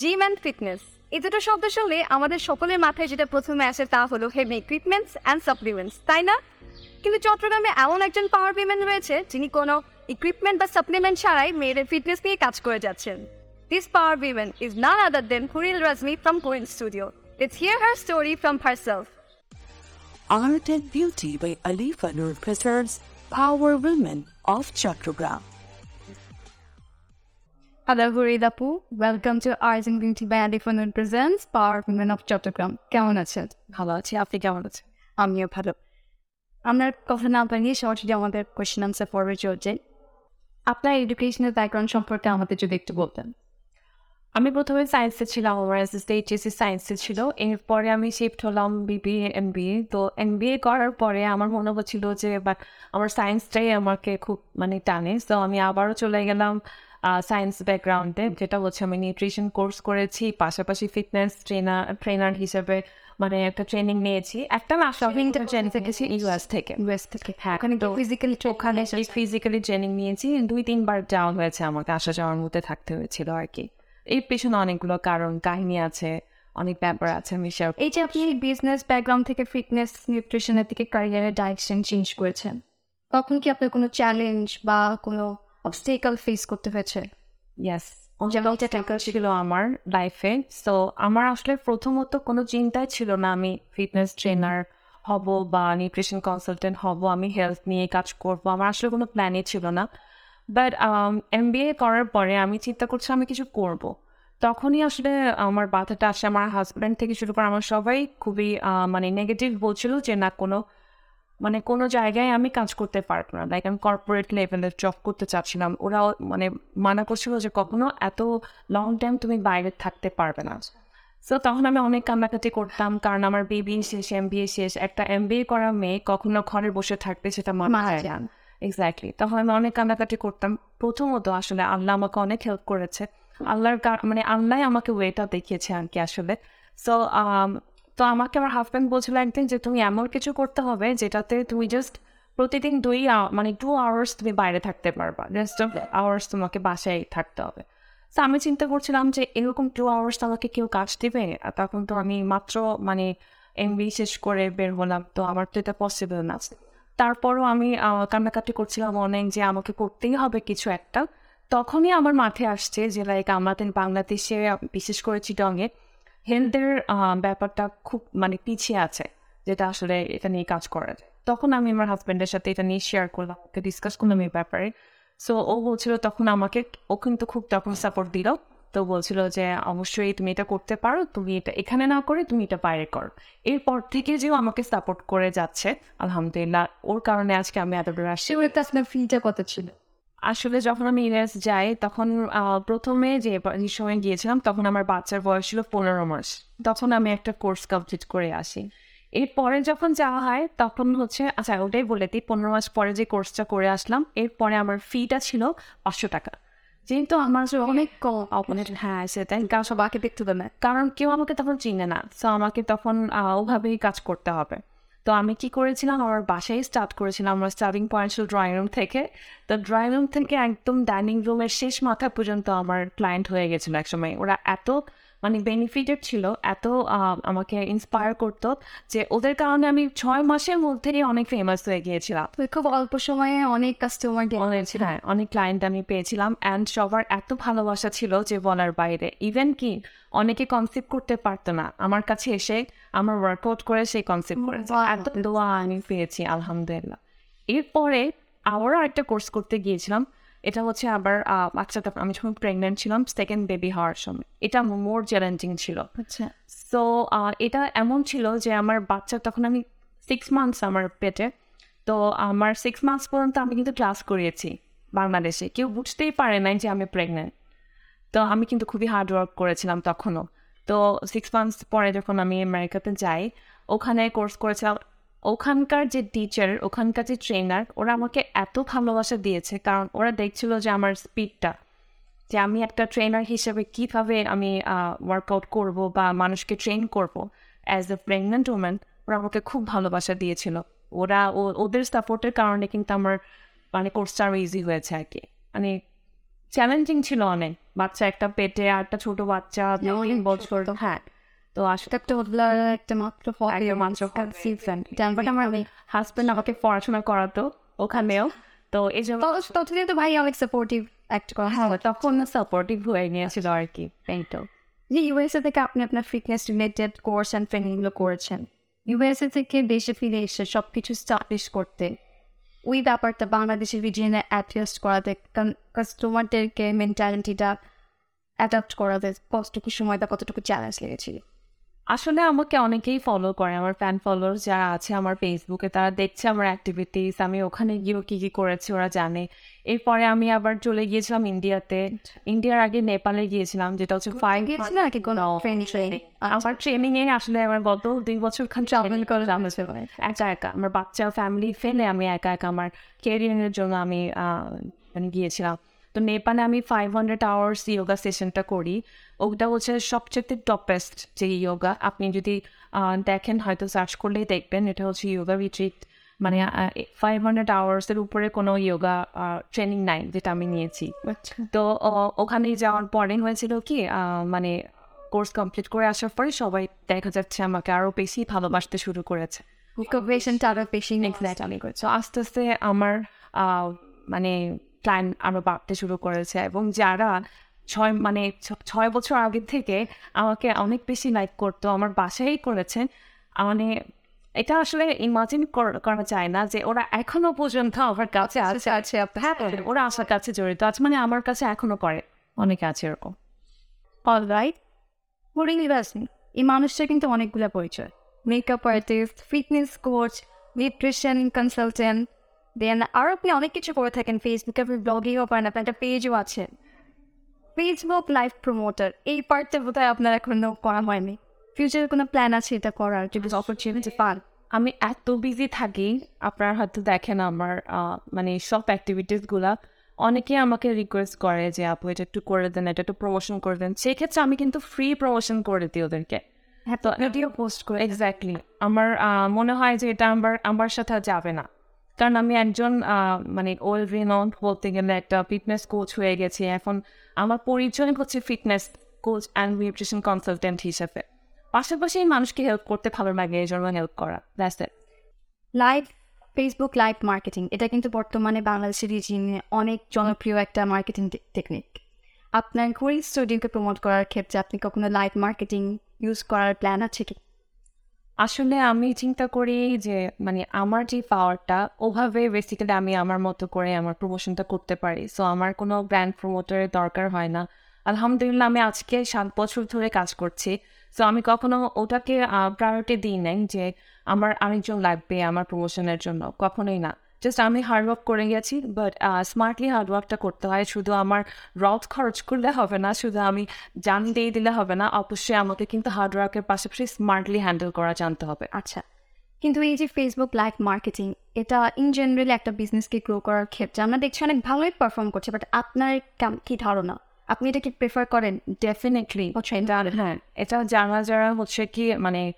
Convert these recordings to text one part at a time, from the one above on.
Gym and fitness এই দুটো শব্দ শুনলে আমাদের সকলের মাথায় যেটা প্রথমে আসে তা হলো হেভি ইকুইপমেন্টস অ্যান্ড সাপ্লিমেন্টস তাই না? কিন্তু চট্টগ্রামে এমন একজন পাওয়ার উইমেন রয়েছে যিনি কোনো ইকুইপমেন্ট বা সাপ্লিমেন্ট ছাড়াই মেয়েদের ফিটনেস নিয়ে কাজ করে যাচ্ছেন। This power women is none other than হুরিল Razmi from কোয়েন studio let's hear her story from herself Art and Beauty by Alifa Nur presents Power Women of Chattogram. Hello, Hurid Apu. Welcome to Arts and Beauty by Alifanun Presents Power Women of Chattogram. কেমন আছেন? ভালো আছি। আপনি কেমন আছেন? আমিও ভালো। আমরা কথা না বানিয়ে সরাসরি আমাদের কোয়েশ্চেন আনসার পর্বে চলছে আপনার এডুকেশনাল ব্যাকগ্রাউন্ড সম্পর্কে আমাদের যদি একটু বলতেন। আমি প্রথমে সায়েন্সে ছিলাম আমার এসএসসি এইচএসসি সায়েন্সে ছিল। এরপরে আমি শিফট হলাম বিবিএ এমবিএ তো এমবিএ করার পরে আমার মনে হচ্ছিল যে বাট আমার সায়েন্সটাই আমাকে খুব মানে টানে। তো আমি আবারও চলে গেলাম সায়েন্স ব্যাকগ্রাউন্ডে যেটা হচ্ছে আমি নিউট্রিশন কোর্স করেছি পাশাপাশি ফিটনেস ট্রেনার ট্রেনার হিসেবে মানে একটা ট্রেনিং নিয়েছি। একটা না সবিংটা ট্রেনিং থেকেছি ইউএস থেকে ইউএস থেকে। হ্যাঁ তো ফিজিক্যালি ওখানে ফিজিক্যালি ট্রেনিং নিয়েছি। দুই তিনবার যাওয়া হয়েছে আমাকে আসা যাওয়ার মধ্যে থাকতে হয়েছিল আর কি। এর পেছনে অনেকগুলো কারণ কাহিনী আছে অনেক ব্যাপার আছে আমি এই যে আপনি বিজনেস ব্যাকগ্রাউন্ড থেকে ফিটনেস নিউট্রিশনের দিকে ক্যারিয়ারের ডাইরেকশন চেঞ্জ করেছেন তখন কি আপনার কোনো চ্যালেঞ্জ বা কোনো অবস্টেকল ফেস করতে হয়েছে ইয়েস যেমনটা ট্যাঙ্কার ছিল আমার লাইফে সো আমার আসলে প্রথমত কোনো চিন্তাই ছিল না আমি ফিটনেস ট্রেনার হব বা নিউট্রিশন কনসালটেন্ট হব আমি হেলথ নিয়ে কাজ করব আমার আসলে কোনো প্ল্যানই ছিল না বাট এম বি এ করার পরে আমি চিন্তা করছি আমি কিছু করব। তখনই আসলে আমার বাধাটা আসে আমার হাজব্যান্ড থেকে শুরু করে আমার সবাই খুবই মানে নেগেটিভ বলছিল যে না কোনো মানে কোনো জায়গায় আমি কাজ করতে পারব না। লাইক আমি কর্পোরেট লেভেলের জব করতে চাচ্ছিলাম। ওরাও মানে মানা করছিল যে কখনো এত লং টাইম তুমি বাইরে থাকতে পারবে না। সো তখন আমি অনেক কান্নাকাটি করতাম কারণ আমার বিবি শেষ এম শেষ। একটা এম করা মেয়ে কখনো ঘরে বসে থাকবে সেটা মাথায়। যান এক্স্যাক্টলি তখন আমি অনেক কান্নাকাটি করতাম। প্রথমত আসলে আল্লাহ আমাকে অনেক হেল্প করেছে। আল্লাহর মানে আল্লাহ আমাকে ওয়েটা দেখিয়েছে আর কি আসলে সো তো আমাকে আমার হাজব্যান্ড বলছিল একদিন যে তুমি এমন কিছু করতে হবে যেটাতে তুমি জাস্ট প্রতিদিন দুই মানে টু আওয়ার্স তুমি বাইরে থাকতে পারবা। রেস্ট অফ আওয়ার্স তোমাকে বাসায় থাকতে হবে। তো আমি চিন্তা করছিলাম যে এরকম টু আওয়ার্স আমাকে কেউ কাজ দিবে? তখন তো আমি মাত্র মানে এমবি শেষ করে বের হলাম। তো আমার তো এটা পসিবল না। তারপরও আমি কান্নাকাটি করছিলাম অনেক যে আমাকে করতেই হবে কিছু একটা। তখনই আমার মাথায় আসছে যে লাইক আমাদের বাংলাদেশে বিশেষ করে চিটংয়ে হেলথের ব্যাপারটা খুব মানে পিছিয়ে আছে, যেটা আসলে এটা নিয়ে কাজ করা। যায় তখন আমি আমার হাজব্যান্ডের সাথে এটা নিয়ে শেয়ার করলাম, ওকে ডিসকাস করলাম এই ব্যাপারে। সো ও বলছিল, তখন আমাকে, ও কিন্তু খুব তখন সাপোর্ট দিল। তো বলছিল যে, অবশ্যই তুমি এটা করতে পারো, তুমি এটা এখানে না করে তুমি এটা বাইরে করো। এরপর থেকে যেও আমাকে সাপোর্ট করে যাচ্ছে, আলহামদুলিল্লাহ। ওর কারণে আজকে আমি এত আসছি। সেগুলোতে আপনার ফিটা কত ছিল। আসলে যখন আমি ইউএস যাই তখন প্রথমে যে সময় গিয়েছিলাম তখন আমার বাচ্চার বয়স ছিল পনেরো মাস। তখন আমি একটা কোর্স কমপ্লিট করে আসি। এরপরে যখন যাওয়া হয় তখন হচ্ছে আচ্ছা ওটাই বলে দিই পনেরো মাস পরে যে কোর্সটা করে আসলাম এরপরে আমার ফিটা ছিল পাঁচশো টাকা। যেহেতু আমার অনেক কম অপোনেন্ট হ্যাঁ সেটাই। কারণ সবাইকে দেখতে দেবে। কারণ কেউ আমাকে তখন চিনে না। সো আমাকে তখন ওভাবেই কাজ করতে হবে। তো আমি কি করেছিলাম? আমার বাসায় স্টার্ট করেছিলাম আমার স্টার্টিং পয়েন্ট ছিল ড্রয়িং রুম থেকে। তো ড্রয়িং রুম থেকে একদম ডাইনিং রুমের শেষ মাথা পর্যন্ত আমার ক্লায়েন্ট হয়ে গেছিল একসময়। ওরা এত মানে বেনিফিটেড ছিল এত আমাকে ইন্সপায়ার করতো যে ওদের কারণে আমি ছয় মাসের মধ্যেই অনেক ফেমাস হয়ে গিয়েছিলাম। খুব অল্প সময়ে অনেক কাস্টমার হ্যাঁ অনেক ক্লায়েন্ট আমি পেয়েছিলাম অ্যান্ড সবার এত ভালোবাসা ছিল যে বলার বাইরে। ইভেন কি অনেকে কনসেপ্ট করতে পারতো না। আমার কাছে এসে আমার ওয়ার্কআউট করে সেই কনসেপ্ট করে. এত দোয়া আমি পেয়েছি আলহামদুলিল্লাহ। এরপরে আবারও একটা কোর্স করতে গিয়েছিলাম। এটা হচ্ছে আবার বাচ্চাটা আমি যখন প্রেগনেন্ট ছিলাম সেকেন্ড বেবি হওয়ার সময়। এটা মোর চ্যালেঞ্জিং ছিল। আচ্ছা। সো এটা এমন ছিল যে আমার বাচ্চা তখন আমি সিক্স মান্থস আমার পেটে। তো আমার সিক্স মান্থস পর্যন্ত আমি কিন্তু ক্লাস করিয়েছি বাংলাদেশে। কেউ বুঝতেই পারে নাই যে আমি প্রেগনেন্ট তো আমি কিন্তু খুবই হার্ড ওয়ার্ক করেছিলাম তখনও। তো সিক্স মান্থস পরে যখন আমি আমেরিকাতে যাই ওখানে কোর্স করেছিলাম ওখানকার যে টিচার ওখানকার যে ট্রেনার ওরা আমাকে এত ভালোবাসা দিয়েছে। কারণ ওরা দেখছিল যে আমার স্পিডটা যে আমি একটা ট্রেনার হিসেবে কীভাবে আমি ওয়ার্কআউট করব বা মানুষকে ট্রেন করব অ্যাজ এ প্রেগনেন্ট ওম্যান ওরা আমাকে খুব ভালোবাসা দিয়েছিল। ওরা ও- ওদের সাপোর্টের কারণে কিন্তু আমার মানে কোর্সটা আরও ইজি হয়েছে আর কি। মানে চ্যালেঞ্জিং ছিল অনেক। বাচ্চা একটা পেটে আর একটা ছোট বাচ্চা তিন বছর হ্যাঁ। তো আসলে একটা ওগুলার একটা মাত্র একটা মাত্র বাট আমার হাজবেন্ড আমাকে পড়াশোনা করাতো ওখানেও। তো এই জন্য ততদিন তো ভাই অনেক সাপোর্টিভ অ্যাক্ট করা হ্যাঁ তখন সাপোর্টিভ হয়ে নিয়েছিল আর কি এই তো। যে ইউএসএ থেকে আপনি আপনার ফিটনেস রিলেটেড কোর্স অ্যান্ড ট্রেনিংগুলো করেছেন ইউএসএ থেকে দেশে ফিরে এসে সব কিছু স্টাবলিশ করতে ওই ব্যাপারটা বাংলাদেশের রিজিয়নে অ্যাডজাস্ট করাতে কাস্টমারদেরকে মেন্টালিটিটা অ্যাডাপ্ট করাতে কতটুকু সময় বা কতটুকু চ্যালেঞ্জ লেগেছিল। আসলে আমাকে অনেকেই ফলো করে আমার ফ্যান ফলোয়ার যারা আছে আমার ফেসবুকে তারা দেখছে আমার অ্যাক্টিভিটিস আমি ওখানে গিয়েও কী কী করেছি ওরা জানে। এরপরে আমি আবার চলে গিয়েছিলাম ইন্ডিয়াতে ইন্ডিয়ার আগে নেপালে গিয়েছিলাম যেটা হচ্ছে ফাইভ নাকি কোনো আমার ট্রেনিং এ আসলে আমার গত দুই বছর খান ট্রাভেল করে একা একা আমার বাচ্চা ফ্যামিলি ফেলে আমি একা একা আমার ক্যারিয়ারের জন্য আমি আহ, মানে গিয়েছিলাম। তো নেপালে আমি ফাইভ হান্ড্রেড আওয়ার্স ইয়োগা সেশনটা করি। ওটা হচ্ছে সবচেয়ে টপেস্ট যে ইয়োগা আপনি যদি দেখেন হয়তো সার্চ করলেই দেখবেন এটা হচ্ছে ইয়োগা রিট্রিট মানে ফাইভ হান্ড্রেড আওয়ার্সের উপরে কোনো ইয়োগা ট্রেনিং নাই যেটা আমি নিয়েছি। তো ওখানে যাওয়ার পরে হয়েছিল কি মানে কোর্স কমপ্লিট করে আসার পরে সবাই দেখা যাচ্ছে আমাকে আরও বেশি ভালোবাসতে শুরু করেছে। বেশি আমি আস্তে আস্তে আমার মানে ক্লায়েন্ট আরও বাড়তে শুরু করেছে এবং যারা ছয় মানে ছয় বছর আগে থেকে আমাকে অনেক বেশি লাইক করতো আমার বাসায় করেছেন মানে এটা আসলে ইমাজিন করা যায় না যে ওরা এখনও পর্যন্ত আমার কাছে আছে। আছে হ্যাঁ ওরা আসার কাছে জড়িত আছে মানে আমার কাছে এখনও করে অনেকে আছে এরকম। অল রাইট এই মানুষটা কিন্তু অনেকগুলো পরিচয়। Makeup artist fitness coach nutrition consultant then আরও আপনি অনেক কিছু করে থাকেন ফেসবুকে আপনি ব্লগিংও করেন আপনার একটা পেজও আছে। ফেসবুক লাইভ প্রমোটার এই পার্টটা বোধহয় আপনার এখনও করা হয়নি। ফিউচারে কোনো প্ল্যান আছে এটা করার যদি অপরচুনিটি পান আমি এত বিজি থাকি আপনার হয়তো দেখেন আমার মানে সব অ্যাক্টিভিটিসগুলা অনেকে আমাকে রিকোয়েস্ট করে যে আপু এটা একটু করে দেন এটা একটু প্রমোশন করে দেন। সেক্ষেত্রে আমি কিন্তু ফ্রি প্রমোশন করে দিই ওদেরকে। হ্যাঁ তো ভিডিও পোস্ট করে এক্স্যাক্টলি আমার মনে হয় যে এটা আমার আমার সাথে যাবে না। কারণ আমি একজন মানে ওয়েল রিনাউন্ড বলতে গেলে একটা ফিটনেস কোচ হয়ে গেছি। এখন আমার পরিচয় হচ্ছে fitness coach and nutrition consultant হিসেবে। পাশাপাশি মানুষকে হেল্প করতে ভালো লাগে, এই জন্য হেল্প করা that's it live Facebook live marketing এটা কিন্তু বর্তমানে বাংলাদেশের রিজিয়নে অনেক জনপ্রিয় একটা মার্কেটিং টেকনিক আপনার কুইন স্টুডিওকে প্রমোট করার ক্ষেত্রে আপনি কখনো লাইভ মার্কেটিং ইউজ করার প্ল্যান আছে কি? আসলে আমি চিন্তা করি যে মানে আমার যে পাওয়ারটা ওভাবে বেসিক্যালি আমি আমার মতো করে আমার প্রমোশনটা করতে পারি। সো আমার কোনো ব্র্যান্ড প্রমোটারের দরকার হয় না। আলহামদুলিল্লাহ, আমি আজকে সাত বছর ধরে কাজ করছি। সো আমি কখনো ওটাকে প্রায়োরিটি দিই নাই যে, আমার আরেকজন লাগবে আমার প্রমোশনের জন্য। কখনোই না। জাস্ট আমি হার্ডওয়ার্ক করে গেছি বাট স্মার্টলি হার্ডওয়ার্কটা করতে হয়। শুধু আমার রথ খরচ করলে হবে না শুধু আমি জান দিয়ে দিলে হবে না অবশ্যই আমাকে কিন্তু হার্ডওয়ার্কের পাশাপাশি স্মার্টলি হ্যান্ডেল করা জানতে হবে। আচ্ছা কিন্তু এই যে ফেসবুক লাইভ মার্কেটিং এটা ইন জেনারেলি একটা বিজনেসকে গ্রো করার ক্ষেত্রে আমরা দেখছি অনেক ভালোই পারফর্ম করছে বাট আপনার কেম- কি ধারণা? আপনি এটা কি প্রেফার করেন? ডেফিনেটলি হ্যাঁ এটা যারা যারা হচ্ছে কি মানে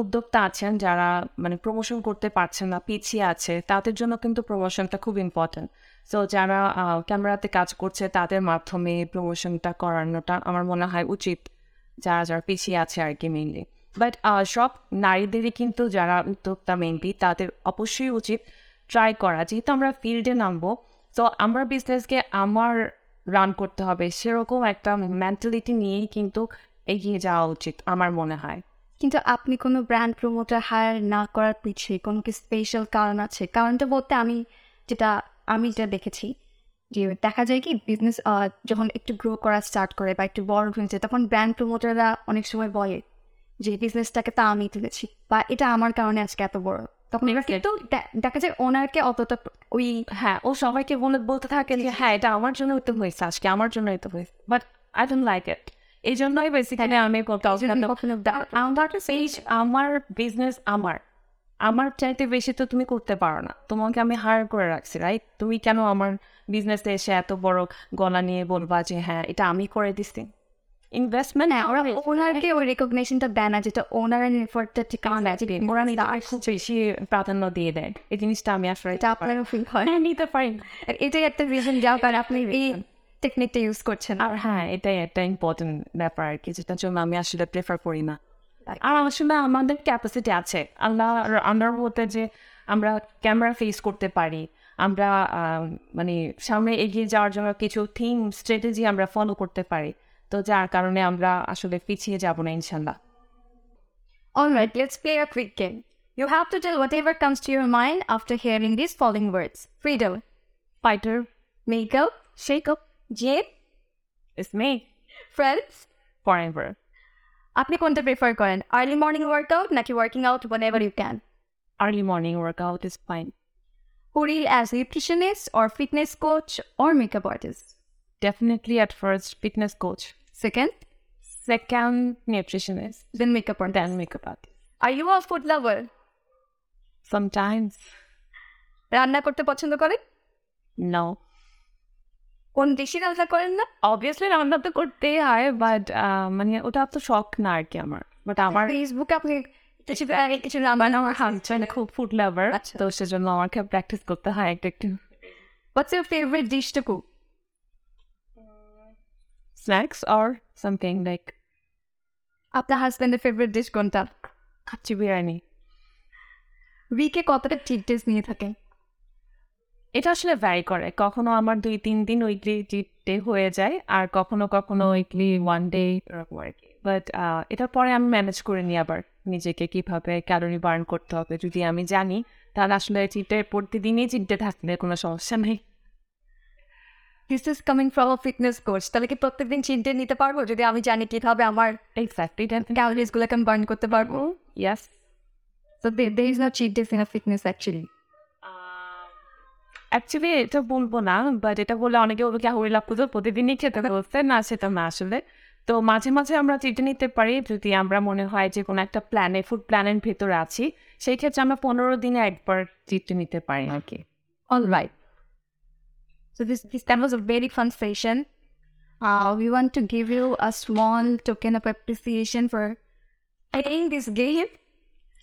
উদ্যোক্তা আছেন যারা মানে প্রমোশন করতে পারছেন না, পিছিয়ে আছে, তাদের জন্য কিন্তু প্রমোশনটা খুব ইম্পর্টেন্ট সো যারা ক্যামেরাতে কাজ করছে, তাদের মাধ্যমে প্রমোশনটা করানোটা আমার মনে হয় উচিত, যারা যারা পিছিয়ে আছে আর কি মেইনলি বাট সব নারীদেরই কিন্তু যারা উদ্যোক্তা মেইনলি তাদের অবশ্যই উচিত ট্রাই করা। যেহেতু আমরা ফিল্ডে নামবো তো আমরা বিজনেসকে আমার রান করতে হবে, সেরকম একটা মেন্টালিটি নিয়েই কিন্তু এগিয়ে যাওয়া উচিত, আমার মনে হয়। কিন্তু আপনি কোনো ব্র্যান্ড প্রমোটার হায়ার না করার পিছিয়ে কোনো কি স্পেশাল কারণ আছে? কারণটা বলতে আমি যেটা আমি যেটা দেখেছি যে দেখা যায় কি বিজনেস যখন একটু গ্রো করা স্টার্ট করে বা একটু বড় হয়েছে তখন ব্র্যান্ড প্রমোটাররা অনেক সময় বলে যে বিজনেসটাকে তা আমি তুলেছি বা এটা আমার কারণে আজকে এত বড়। তখন এবার কিন্তু দেখা যায় ওনারকে অতটা ওই হ্যাঁ ও সবাইকে বলে বলতে থাকে যে হ্যাঁ এটা আমার জন্য তো হয়েছে আজকে আমার জন্যই তো হয়েছে but I don't like it এই জন্যই বেসিক্যালি আমি আমার পেজ আমার বিজনেস আমার আমার চাইতে বেশি তো তুমি করতে পারো না। তোমাকে আমি হায়ার করে রাখছি রাইট তুমি কেন আমার বিজনেসে এসে এত বড় গলা নিয়ে বলবা যে হ্যাঁ এটা আমি করে দিচ্ছি ইনভেস্টমেন্ট হ্যাঁ ওরা ওনারকে ওই রেকগনেশনটা দেয় না যেটা ওনারের এফোর্টটা ঠিক আছে ওরা নিজে খুব বেশি প্রাধান্য দিয়ে দেয়। এই জিনিসটা আমি আসলে এটা আপনারও ফিল হয়। হ্যাঁ নিতে পারি না। আর এটাই একটা রিজন যাও কারণ আপনি এই টেকনিকটা ইউজ করছেন? আর হ্যাঁ এটাই একটা ইম্পর্টেন্ট ব্যাপার আর কি যেটার জন্য আমি আসলে প্রেফার করি না। আর আসলে আমাদের ক্যাপাসিটি আছে। আল্লাহ আল্লাহর মতে যে আমরা ক্যামেরা ফেস করতে পারি আমরা মানে সামনে এগিয়ে যাওয়ার জন্য কিছু থিম স্ট্র্যাটেজি আমরা ফলো করতে পারি তো যার কারণে আমরা আসলে পিছিয়ে যাব না ইনশাল্লাহ Alright, let's play a quick game. You have to tell whatever comes to your mind after hearing these following words. Freedom, fighter makeup, shake-up, gym, is me friends. Ever আপনি কোনটা প্রেফার করেন? আর্লি মর্নিং ওয়ার্কআউট নাকি working out whenever you can early morning workout is fine Puri as nutritionist or fitness coach or makeup artist. Definitely at first fitness coach Second, second nutritionist then makeup artist. Then makeup artist Are you a food lover? Sometimes রান্না করতে পছন্দ করেন? No কোন দেশি রান্না করেন না obviously রান্না তো করতেই হয় বাট মানে ওটা তো শখ না আর কি আমার। বাট আমার ফেসবুকে আপনি কিছু কিছু রান্না আমার হাত মানে খুব ফুড লাভার আচ্ছা। তো সেজন্য আমাকে প্র্যাকটিস করতে হয় একটু একটু। What's your favorite dish to cook? Snacks or something like আপনার হাজব্যান্ডের ফেভারিট ডিশ কোনটা? খাচ্ছি বিরিয়ানি উইকে কতটা চিট ডেজ নিয়ে থাকেন? এটা আসলে ভ্যারি করে। কখনো আমার দুই তিন দিন উইকলি চিট ডে হয়ে যায় আর কখনো কখনো উইকলি ওয়ান ডে এরকম আর কি। বাট এটার পরে আমি ম্যানেজ করে নিই আবার নিজেকে কীভাবে ক্যালোরি বার্ন করতে হবে। যদি আমি জানি তাহলে আসলে চিটে প্রতিদিনই চিটে থাকলে কোনো সমস্যা নেই। This is coming from a fitness coach তাহলে কি প্রত্যেকদিন চিট ডে নিতে পারব? যদি আমি জানি কীভাবে আমার এক্স্যাক্টলি ক্যালোরিজগুলোকে আমি বার্ন করতে পারব? Yes there, there is no cheat days in a fitness actually. Actually এটা বলব না বাট এটা বলে অনেকে বলবে কি হরিলা পুজো প্রতিদিনই খেতে বলছে না সেটা না আসলে তো মাঝে মাঝে আমরা চিটে নিতে পারি যদি আমরা মনে হয় যে কোনো একটা প্ল্যানে ফুড প্ল্যানের ভেতরে আছি সেই ক্ষেত্রে আমরা পনেরো দিনে একবার চিটে নিতে পারি আর কি All right. So this, this that was a very fun session. Uh, we want to give you a small token of appreciation for playing this game.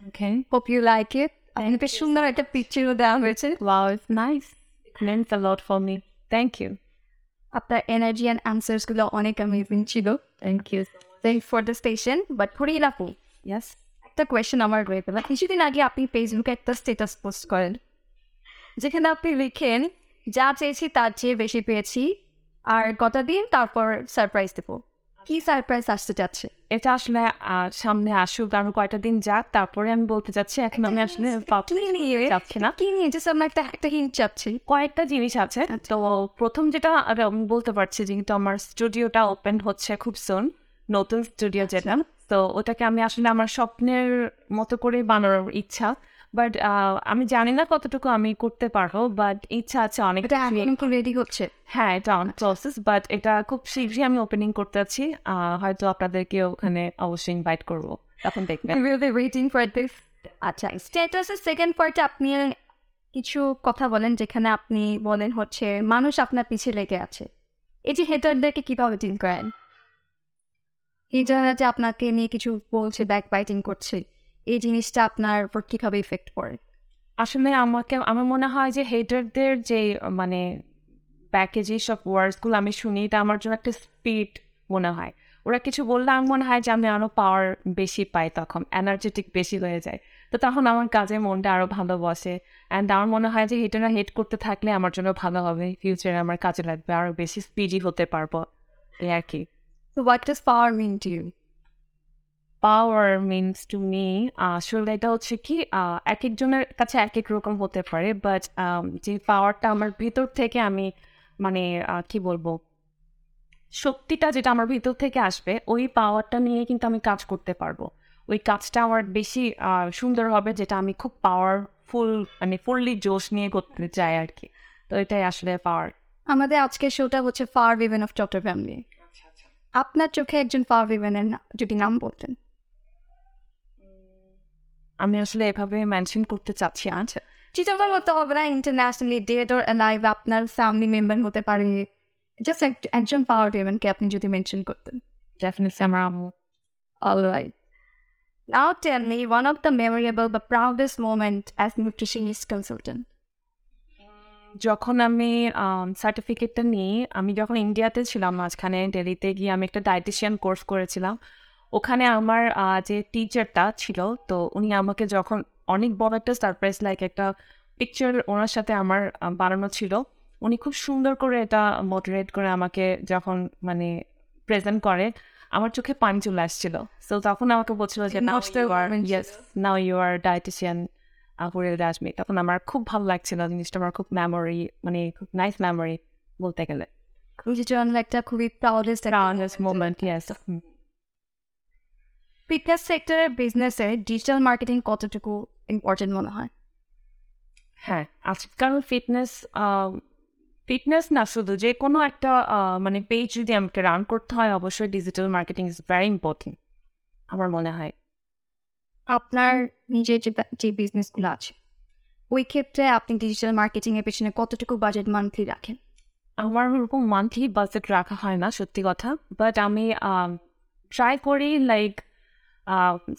Okay Hope you like it. And বেশ সুন্দর একটা পিকচারও দেওয়া হয়েছে wow it's nice means a lot for me. Thank you. আপনার energy and আনসার্সগুলো অনেক amazing ছিল। Thank you thank for the station but for ইলাপু yes একটা কোয়েশ্চেন আমার রয়ে গেল। কিছুদিন আগে আপনি ফেসবুকে একটা স্ট্যাটাস পোস্ট করেন। যেখানে আপনি লিখেন যা চেয়েছি তার চেয়ে বেশি পেয়েছি আর কটা দিন তারপর সারপ্রাইজ দেবো। কি সারপ্রাইজ আসতে যাচ্ছে? এটা আসলে সামনে আসুক আরও কয়টা দিন যাক তারপরে আমি বলতে চাচ্ছি এখন আমি আসলে চাচ্ছি না। কি নিয়ে? যে আমরা একটা একটা হিন্ট চাচ্ছি কয়েকটা জিনিস আছে। তো প্রথম যেটা আমি বলতে পারছি যেহেতু আমার স্টুডিওটা ওপেন হচ্ছে খুব সুন নতুন স্টুডিও যেটা। তো ওটাকে আমি আসলে আমার স্বপ্নের মতো করে বানানোর ইচ্ছা। বাট আমি জানি না কতটুকু আমি করতে পারব বাট ইচ্ছা আছে অনেক রেডি হচ্ছে? হ্যাঁ এটা অন প্রসেস বাট এটা খুব শীঘ্রই আমি ওপেনিং করতে আছি হয়তো আপনাদেরকে ওখানে অবশ্যই ইনভাইট করব। তখন দেখবেন। Be for this. আচ্ছা স্ট্যাটাসের সেকেন্ড পার্টে আপনি কিছু কথা বলেন যেখানে আপনি বলেন হচ্ছে মানুষ আপনার পিছিয়ে লেগে আছে। এই যে হেটারদেরকে কীভাবে ডিল করেন? এই যে আপনাকে নিয়ে কিছু বলছে ব্যাক বাইটিং করছে। এই জিনিসটা আপনার উপর কীভাবে ইফেক্ট পড়ে? আসলে আমাকে আমার মনে হয় যে হেটারদের যে মানে ব্যাকে যে সব ওয়ার্ডসগুলো আমি শুনি এটা আমার জন্য একটা স্পিড মনে হয়। ওরা কিছু বললে আমার মনে হয় যে আমি আরও পাওয়ার বেশি পাই তখন এনার্জেটিক বেশি হয়ে যায়। তো তখন আমার কাজে মনটা আরও ভালো বসে। অ্যান্ড আমার মনে হয় যে হেটাররা হেট করতে থাকলে আমার জন্য ভালো হবে। ফিউচারে আমার কাজে লাগবে আরও বেশি স্পিডি হতে পারব। এই আর কি। What does power mean to you power means to me আসলে এটা হচ্ছে কি এক একজনের কাছে এক এক রকম হতে পারে বাট যে পাওয়ারটা আমার ভিতর থেকে আমি মানে কি বলব শক্তিটা যেটা আমার ভিতর থেকে আসবে ওই পাওয়ারটা নিয়ে কিন্তু আমি কাজ করতে পারব। ওই কাজটা আমার বেশি সুন্দর হবে যেটা আমি খুব পাওয়ারফুল মানে ফুললি জোশ নিয়ে করতে চাই আর কি তো এটাই আসলে পাওয়ার আমাদের আজকের শোটা হচ্ছে for women of doctor family আপনার চোখে একজন ফার উইমেনের যদি নাম বলতেন। আমি আসলে এভাবে মেনশন করতে চাচ্ছি আচ্ছা চিটাগাং হতে হবে না ইন্টারন্যাশনালি ডেট ওর লাইভ আপনার ফ্যামিলি মেম্বার হতে পারে। জাস্ট একজন পাওয়ার উইমেনকে আপনি যদি মেনশন করতেন। ডেফিনেটলি আমার আম্মু। All right. Now tell me one of the memorable but proudest moment as nutritionist consultant. যখন আমি সার্টিফিকেটটা নিই আমি যখন ইন্ডিয়াতে ছিলাম মাঝখানে দিল্লিতে গিয়ে আমি একটা ডায়েটিশিয়ান কোর্স করেছিলাম। ওখানে আমার যে টিচারটা ছিল তো উনি আমাকে যখন অনেক বড় একটা সারপ্রাইজ লাইক একটা পিকচার ওনার সাথে আমার বানানো ছিল উনি খুব সুন্দর করে এটা মোটিভেট করে আমাকে যখন মানে প্রেজেন্ট করে আমার চোখে পানি চলে আসছিল। তো তখন আমাকে বলছিল যে now you are now you are dietitian আপুরের রাজমি তখন আমার খুব ভালো লাগছিল জিনিসটা আমার খুব মেমোরি মানে খুব নাইস মেমোরি বলতে গেলে। জন্য একটা খুবই প্রাউডেস্ট মোমেন্ট ইয়েস ফিটনেস সেক্টরের বিজনেসে ডিজিটাল মার্কেটিং কতটুকু ইম্পর্টেন্ট মনে হয়? হ্যাঁ আজকাল ফিটনেস ফিটনেস না শুধু যে কোনো একটা মানে পেজ যদি আমাকে রান করতে হয় অবশ্যই digital marketing is very important আমার মনে হয়। আপনার নিজের যে বিজনেসগুলো আছে ওই ক্ষেত্রে আপনি ডিজিটাল মার্কেটিং এর পেছনে কতটুকু বাজেট মান্থলি রাখেন? আমার ওরকম মান্থলি বাজেট রাখা হয় না সত্যি কথা বাট আমি ট্রাই করি লাইক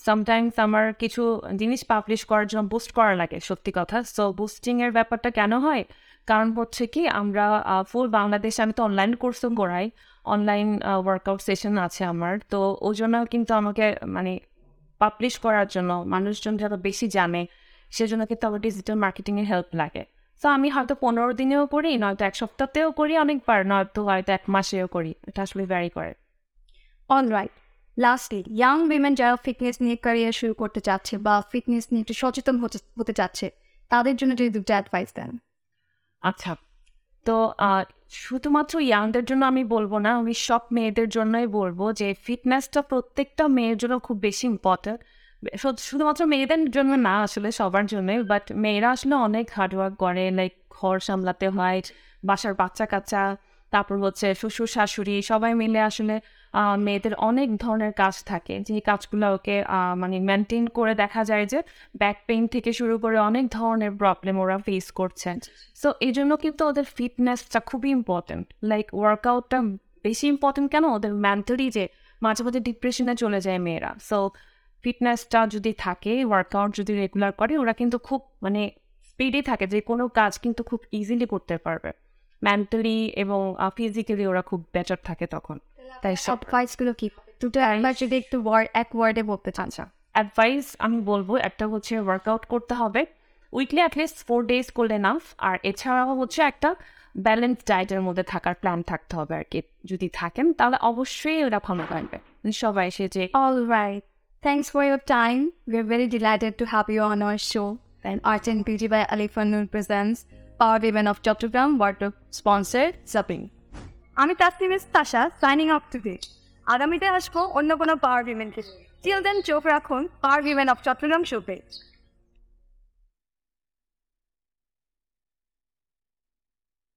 সামটাইমস আমার কিছু জিনিস পাবলিশ করার জন্য বুস্ট করা লাগে, সত্যি কথা। সো বুস্টিংয়ের ব্যাপারটা কেন হয়? কারণ হচ্ছে কি, আমরা ফুল বাংলাদেশে আমি তো অনলাইন কোর্সও করাই। অনলাইন ওয়ার্কআউট সেশন আছে আমার। তো ওই জন্য কিন্তু আমাকে মানে পাবলিশ করার জন্য মানুষজন যারা বেশি জানে, সেজন্য কিন্তু আমার ডিজিটাল মার্কেটিংয়ের হেল্প লাগে। তো আমি হয়তো পনেরো দিনেও করি, নয়তো এক সপ্তাহতেও করি অনেকবার, নয়তো হয়তো এক মাসেও করি। এটা আসলে ভ্যারি করে। All right lastly young women যারা ফিটনেস নিয়ে ক্যারিয়ার শুরু করতে চাচ্ছে বা ফিটনেস নিয়ে একটু সচেতন হতে চাচ্ছে, তাদের জন্য যদি দুটো অ্যাডভাইস দেন। আচ্ছা তো শুধুমাত্র ইয়াংদের জন্য আমি বলব না, আমি সব মেয়েদের জন্যই বলব যে ফিটনেসটা প্রত্যেকটা মেয়ের জন্য খুব বেশি ইম্পর্টেন্ট শুধুমাত্র মেয়েদের জন্য না আসলে সবার জন্যই বাট মেয়েরা আসলে অনেক হার্ডওয়ার্ক করে লাইক ঘর সামলাতে হয়, বাসার বাচ্চা কাচ্চা তারপর হচ্ছে শ্বশুর শাশুড়ি সবাই মিলে আসলে মেয়েদের অনেক ধরনের কাজ থাকে। যে কাজগুলো ওকে মানে মেনটেন করে দেখা যায় যে ব্যাক পেইন থেকে শুরু করে অনেক ধরনের প্রবলেম ওরা ফেস করছেন। সো এই জন্য কিন্তু ওদের ফিটনেসটা খুবই ইম্পর্টেন্ট লাইক ওয়ার্কআউটটা বেশি ইম্পর্টেন্ট কেন? ওদের মেন্টালি যে মাঝে মাঝে ডিপ্রেশনে চলে যায় মেয়েরা। সো ফিটনেসটা যদি থাকে ওয়ার্কআউট যদি রেগুলার করে ওরা কিন্তু খুব মানে স্পিডে থাকে। যে কোনো কাজ কিন্তু খুব ইজিলি করতে পারবে। মেন্টালি এবং ফিজিক্যালি ওরা খুব বেটার থাকে তখন। তাই অ্যাডভাইসগুলো কি দুটো একবার যদি একটু ওয়ার্ড এক ওয়ার্ডে বলতে চান অ্যাডভাইস আমি বলব একটা হচ্ছে ওয়ার্কআউট করতে হবে উইকলি অ্যাটলিস্ট ফোর ডেজ করলে নাফ আর এছাড়াও হচ্ছে একটা ব্যালেন্স ডায়েটের মধ্যে থাকার প্ল্যান থাকতে হবে আর কি যদি থাকেন তাহলে অবশ্যই ওরা ভালো থাকবে সবাই এসে যে right. Thanks for your time. We're very delighted to have you on our show. And Art and Beauty by Alifan Noor presents Power Women of Chattogram, wardrobe sponsor Zapping. আমি তাসনিমিস তাসা সাইনিং অফ টুডে আগামীতে আসব অন্য কোনো পাওয়ার উইমেনকে till then চোখ রাখুন power women of Chattogram শোপে